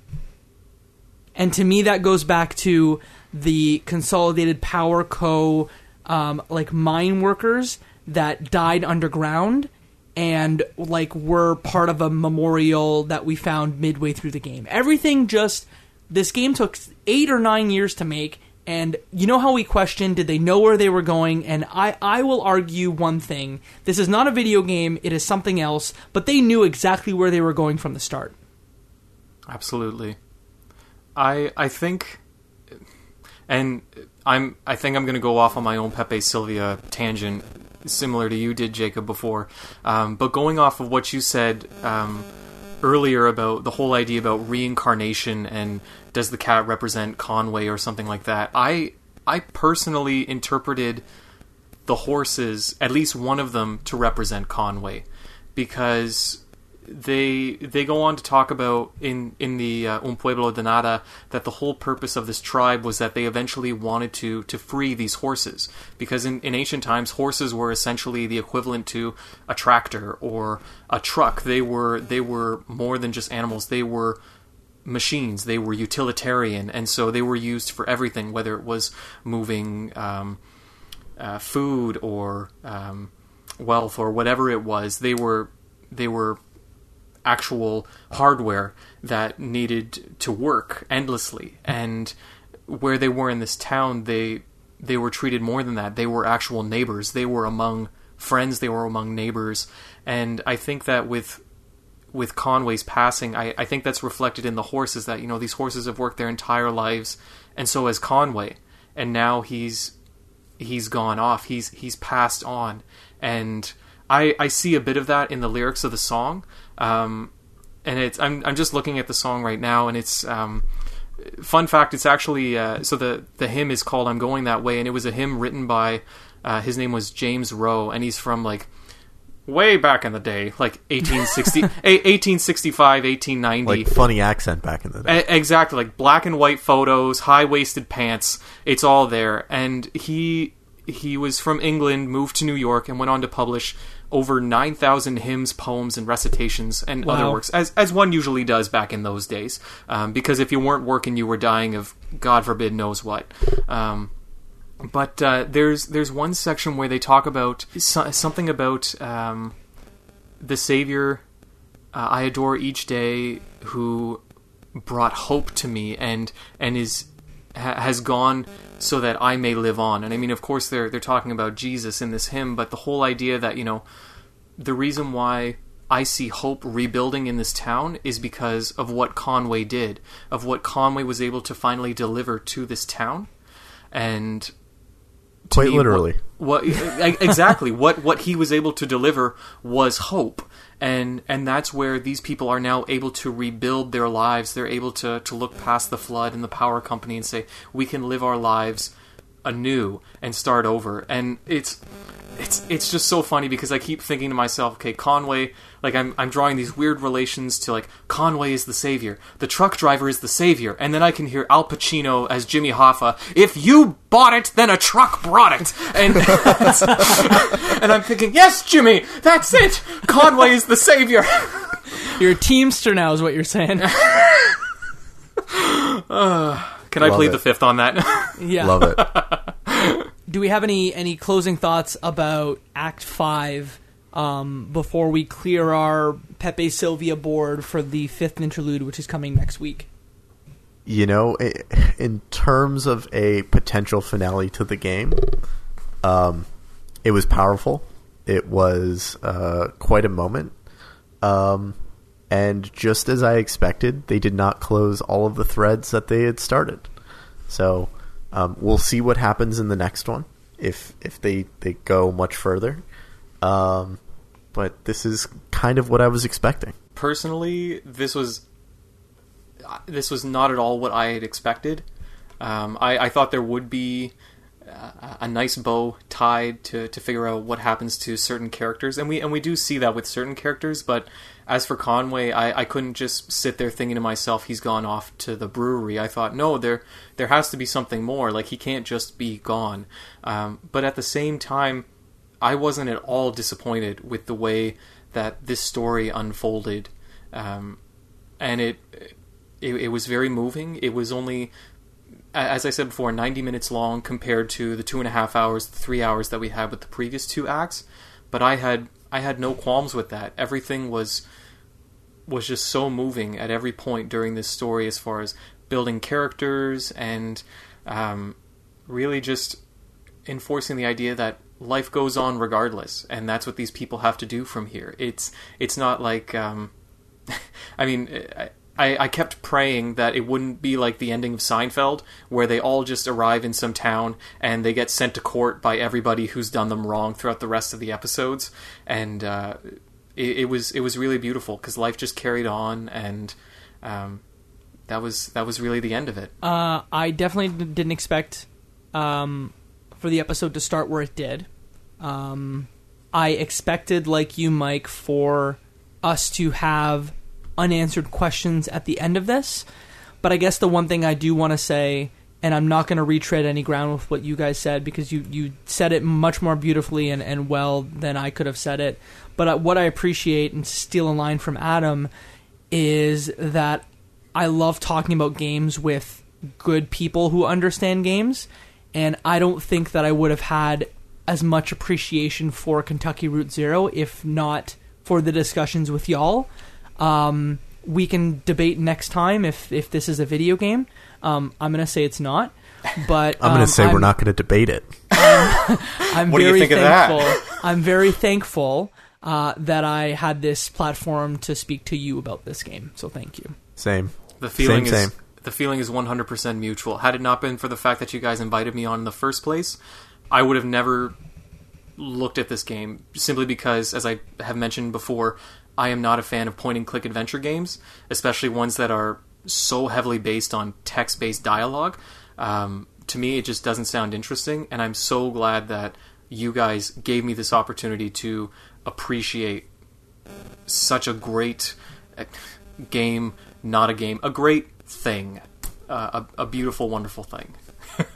And to me, that goes back to the Consolidated Power Co. Um, like mine workers that died underground and like were part of a memorial that we found midway through the game. Everything just this game took eight or nine years to make. And you know how we questioned, did they know where they were going? And I, I will argue one thing. This is not a video game, it is something else, but they knew exactly where they were going from the start. Absolutely. I I think and I'm I think I'm going to go off on my own Pepe Silvia tangent similar to you did Jacob before. Um, but going off of what you said um, earlier about the whole idea about reincarnation and does the cat represent Conway or something like that. I I personally interpreted the horses, at least one of them, to represent Conway, because they they go on to talk about in in the uh, Un Pueblo de Nada that the whole purpose of this tribe was that they eventually wanted to to free these horses. Because in, in ancient times horses were essentially the equivalent to a tractor or a truck. They were they were more than just animals. They were machines. They were utilitarian. And so they were used for everything whether it was moving um, uh, food or um, wealth or whatever it was. They were they were actual hardware that needed to work endlessly. And where they were in this town they they were treated more than that. They were actual neighbors. They were among friends. They were among neighbors. And i think that with with conway's passing i, I think that's reflected in the horses that you know these horses have worked their entire lives and so has conway. And now he's he's gone off. He's he's passed on. And I, I see a bit of that in the lyrics of the song, um, and it's I'm I'm just looking at the song right now, and it's um, fun fact. It's actually uh, so the the hymn is called "I'm Going That Way," and it was a hymn written by uh, his name was James Rowe, and he's from like way back in the day, like 1860, 1865, 1890. Like funny accent back in the day. E- exactly, like black and white photos, high waisted pants. It's all there, and he he was from England, moved to New York, and went on to publish over 9,000 hymns, poems, and recitations and Wow. other works, as, as one usually does back in those days. Um, because if you weren't working, you were dying of God forbid knows what. Um, but uh, there's there's one section where they talk about so, something about um, the Savior uh, I adore each day who brought hope to me and and is ha- has gone so that I may live on. And I mean, of course, they're they're talking about Jesus in this hymn, but the whole idea that you know the reason why I see hope rebuilding in this town is because of what Conway did, of what Conway was able to finally deliver to this town, and to Quite me, literally. what, what exactly what what he was able to deliver was hope and and that's where these people are now able to rebuild their lives. They're able to to look past the flood and the power company and say we can live our lives anew and start over. And it's it's it's just so funny because I keep thinking to myself, okay, Conway, like I'm I'm drawing these weird relations to like Conway is the savior, the truck driver is the savior, and then I can hear Al Pacino as Jimmy Hoffa. If you bought it, then a truck brought it, and and I'm thinking, yes, Jimmy, that's it. Conway is the savior. You're a teamster now, is what you're saying. Uh, can I Love plead it. the fifth on that? Yeah. Love it. Do we have any any closing thoughts about Act Five um, before we clear our Pepe Silvia board for the fifth interlude, which is coming next week? you know, in terms of a potential finale to the game, um, it was powerful. It was uh, quite a moment. Um, and just as I expected, they did not close all of the threads that they had started. So um, we'll see what happens in the next one if if they, they go much further. Um, but this is kind of what I was expecting. personally, this was this was not at all what I had expected. Um, I, I thought there would be a, a nice bow tied to, to figure out what happens to certain characters, and we and we do see that with certain characters. But as for Conway, I, I couldn't just sit there thinking to myself, he's gone off to the brewery. I thought, no, there there has to be something more. Like he can't just be gone. Um, but at the same time, I wasn't at all disappointed with the way that this story unfolded, um, and it, it it was very moving. It was only as I said before, 90 minutes long compared to the two and a half hours, the three hours that we had with the previous two acts. But I had I had no qualms with that. Everything was was just so moving at every point during this story, as far as building characters and um, really just enforcing the idea that life goes on regardless, and that's what these people have to do from here. It's it's not like um, I mean. I, I, kept praying that it wouldn't be like the ending of Seinfeld, where they all just arrive in some town and they get sent to court by everybody who's done them wrong throughout the rest of the episodes. And uh, it, it, was it was really beautiful because life just carried on, and um, that was that was really the end of it. Uh, I definitely didn't expect um, for the episode to start where it did. Um, I expected, like you, Mike, for us to have unanswered questions at the end of this. But I guess the one thing I do want to say, and I'm not going to retread any ground with what you guys said because you, you said it much more beautifully and, and well than I could have said it. But uh, what I appreciate, and steal a line from Adam, is that I love talking about games with good people who understand games. And I don't think that I would have had as much appreciation for Kentucky Route Zero if not for the discussions with y'all. Um, we can debate next time if if this is a video game. Um, I'm going to say it's not, but I'm going um, to say we're not going to debate it. I'm What do you very think of that? thankful. I'm very thankful uh, that I had this platform to speak to you about this game. So thank you. Same. The feeling Same, is same. The feeling is 100% mutual. Had it not been for the fact that you guys invited me on in the first place, I would have never looked at this game simply because as I have mentioned before, I am not a fan of point and click adventure games, especially ones that are so heavily based on text-based dialogue. Um, to me, it just doesn't sound interesting, and I'm so glad that you guys gave me this opportunity to appreciate such a great uh, game, not a game, a great thing, uh, a, a beautiful, wonderful thing.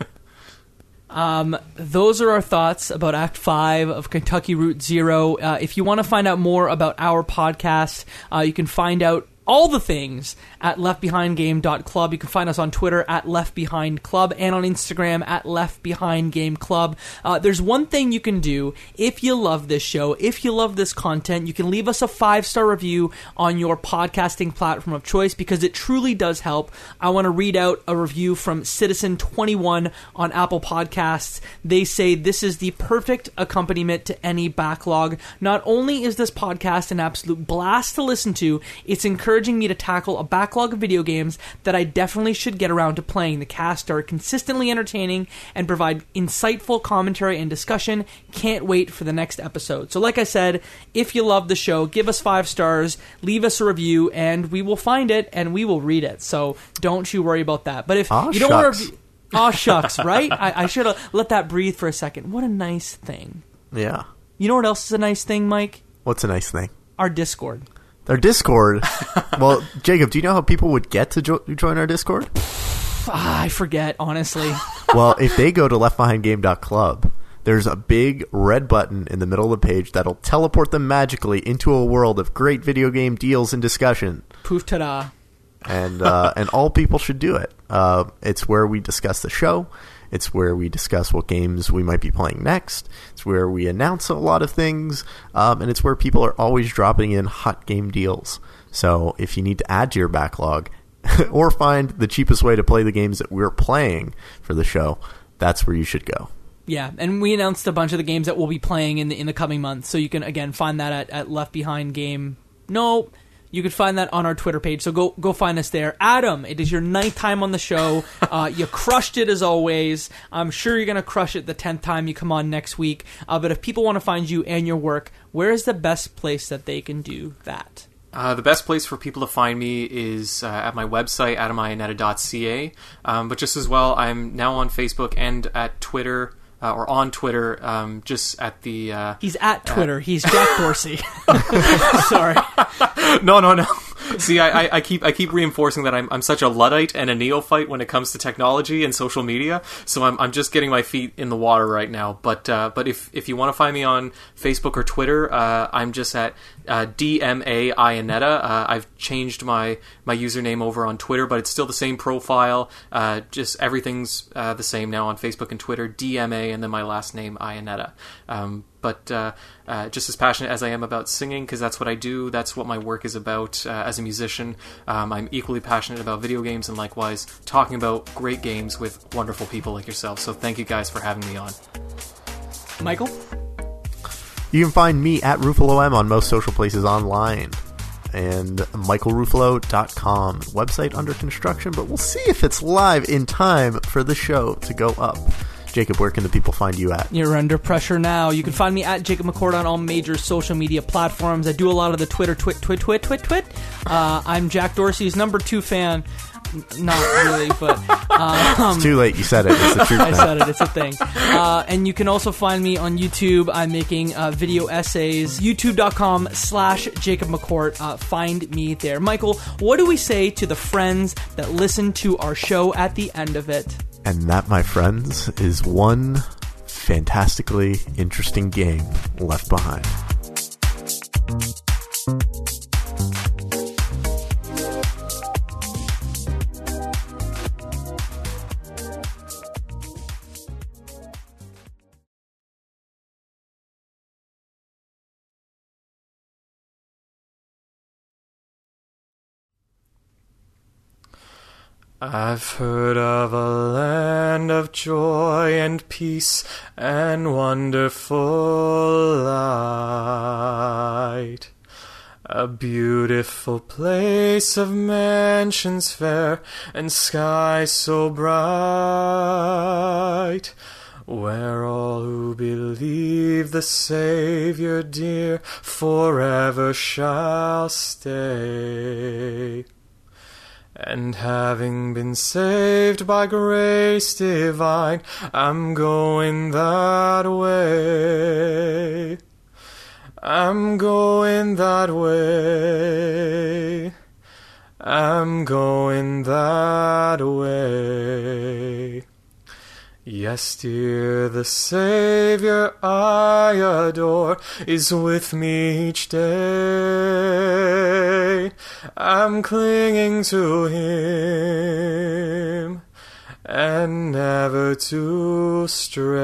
Um, those are our thoughts about Act 5 of Kentucky Route Zero. Uh, if you want to find out more about our podcast, uh, you can find out all the things at leftbehindgame.club. You can find us on Twitter at leftbehindclub and on Instagram at leftbehindgameclub. Uh, there's one thing you can do if you love this show, if you love this content, you can leave us a five star review on your podcasting platform of choice because it truly does help. I want to read out a review from Citizen21 on Apple Podcasts. They say this is the perfect accompaniment to any backlog. Not only is this podcast an absolute blast to listen to, it's encouraging me to tackle a backlog of video games that I definitely should get around to playing. The cast are consistently entertaining and provide insightful commentary and discussion. Can't wait for the next episode. So, like I said, if you love the show, give us five stars, leave us a review, and we will find it and we will read it. So, don't you worry about that. But if Aw, you don't want shucks. to. Aw, shucks, right? I, I should have let that breathe for a second. What a nice thing. Yeah. You know what else is a nice thing, Mike? What's a nice thing? Our Discord. Their Discord. well, Jacob, do you know how people would get to jo- join our Discord? Ah, I forget, honestly. well, if they go to leftbehindgame.club, there's a big red button in the middle of the page that'll teleport them magically into a world of great video game deals and discussion. Poof ta-da. And uh, and all people should do it. Uh, it's where we discuss the show. It's where we discuss what games we might be playing next. Where we announce a lot of things, um, and it's where people are always dropping in hot game deals. So if you need to add to your backlog, or find the cheapest way to play the games that we're playing for the show, that's where you should go. Yeah, and we announced a bunch of the games that we'll be playing in the in the coming months. So you can again find that at, at Left Behind Game. No, you can find that on our Twitter page. So go go find us there. Adam, it is your ninth time on the show. Uh, you crushed it as always. I'm sure you're gonna crush it the tenth time you come on next week. Uh, but if people want to find you and your work, where is the best place that they can do that? Uh, the best place for people to find me is uh, at my website, adamianetta.ca. Um, but just as well, I'm now on Facebook and at Twitter uh, or on Twitter, um, just at the. Uh, He's at Twitter. He's Jack Dorsey. Sorry. no, no, no. See, I, I, I keep I keep reinforcing that I'm I'm such a luddite and a neophyte when it comes to technology and social media. So I'm I'm just getting my feet in the water right now. But uh, but if if you want to find me on Facebook or Twitter, uh, I'm just at uh, DMA Ionetta. Uh, I've changed my my username over on Twitter, but it's still the same profile. Uh, just everything's uh, the same now on Facebook and Twitter. DMA and then my last name Ionetta. Um, but uh, uh, just as passionate as I am about singing, because that's what I do, that's what my work is about as a musician. Um, I'm equally passionate about video games and likewise talking about great games with wonderful people like yourself. So thank you guys for having me on. Michael? You can find me at RuffaloM on most social places online. And michaelruffalo.com. Website under construction, but we'll see if it's live in time for the show to go up. Jacob, where can the people find you at? You're under pressure now. You can find me at Jacob McCord on all major social media platforms. I do a lot of the Twitter, twit, twit, twit, twit, twit. Uh, I'm Jack Dorsey's number two fan. Not really, but um, It's too late. You said it. It's the truth. I said it. It's a thing. Uh, and you can also find me on YouTube. I'm making uh, video essays. YouTube.com slash Jacob McCourt. Uh, find me there. Michael, what do we say to the friends that listen to our show at the end of it? And that, my friends, is one fantastically interesting game left behind. I've heard of a land of joy and peace and wonderful light. A beautiful place of mansions fair and skies so bright. Where all who believe the Savior dear forever shall stay. And having been saved by grace divine, I'm going that way. I'm going that way. I'm going that way. Yes, dear, the Savior I adore is with me each day. I'm clinging to Him and never to stray.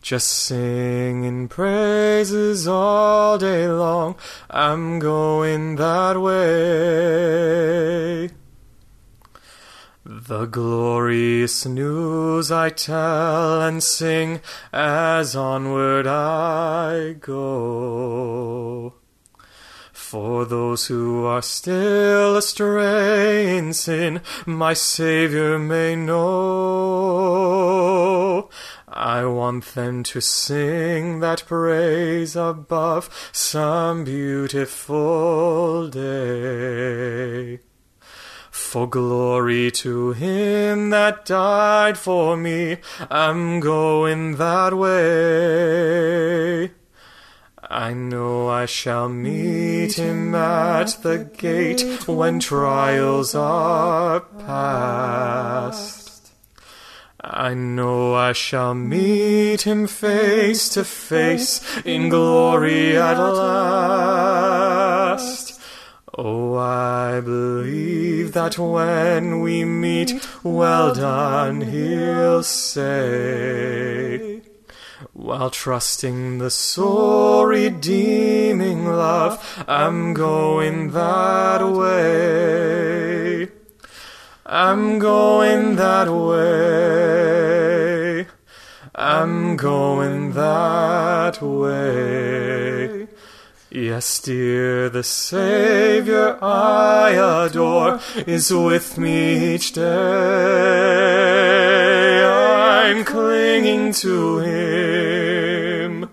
Just singing praises all day long. I'm going that way. The glorious news I tell and sing as onward I go. For those who are still astray in sin, my Savior may know. I want them to sing that praise above some beautiful day. For glory to him that died for me, I'm going that way. I know I shall meet him at the gate when trials are past. I know I shall meet him face to face in glory at last. Oh, I believe that when we meet, well done, he'll say. While trusting the soul redeeming love, I'm going that way. I'm going that way. I'm going that way. Yes, dear, the Savior I adore is with me each day. I'm clinging to Him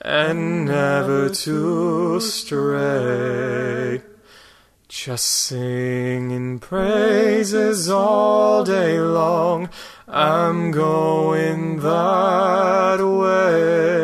and never to stray. Just singing praises all day long. I'm going that way.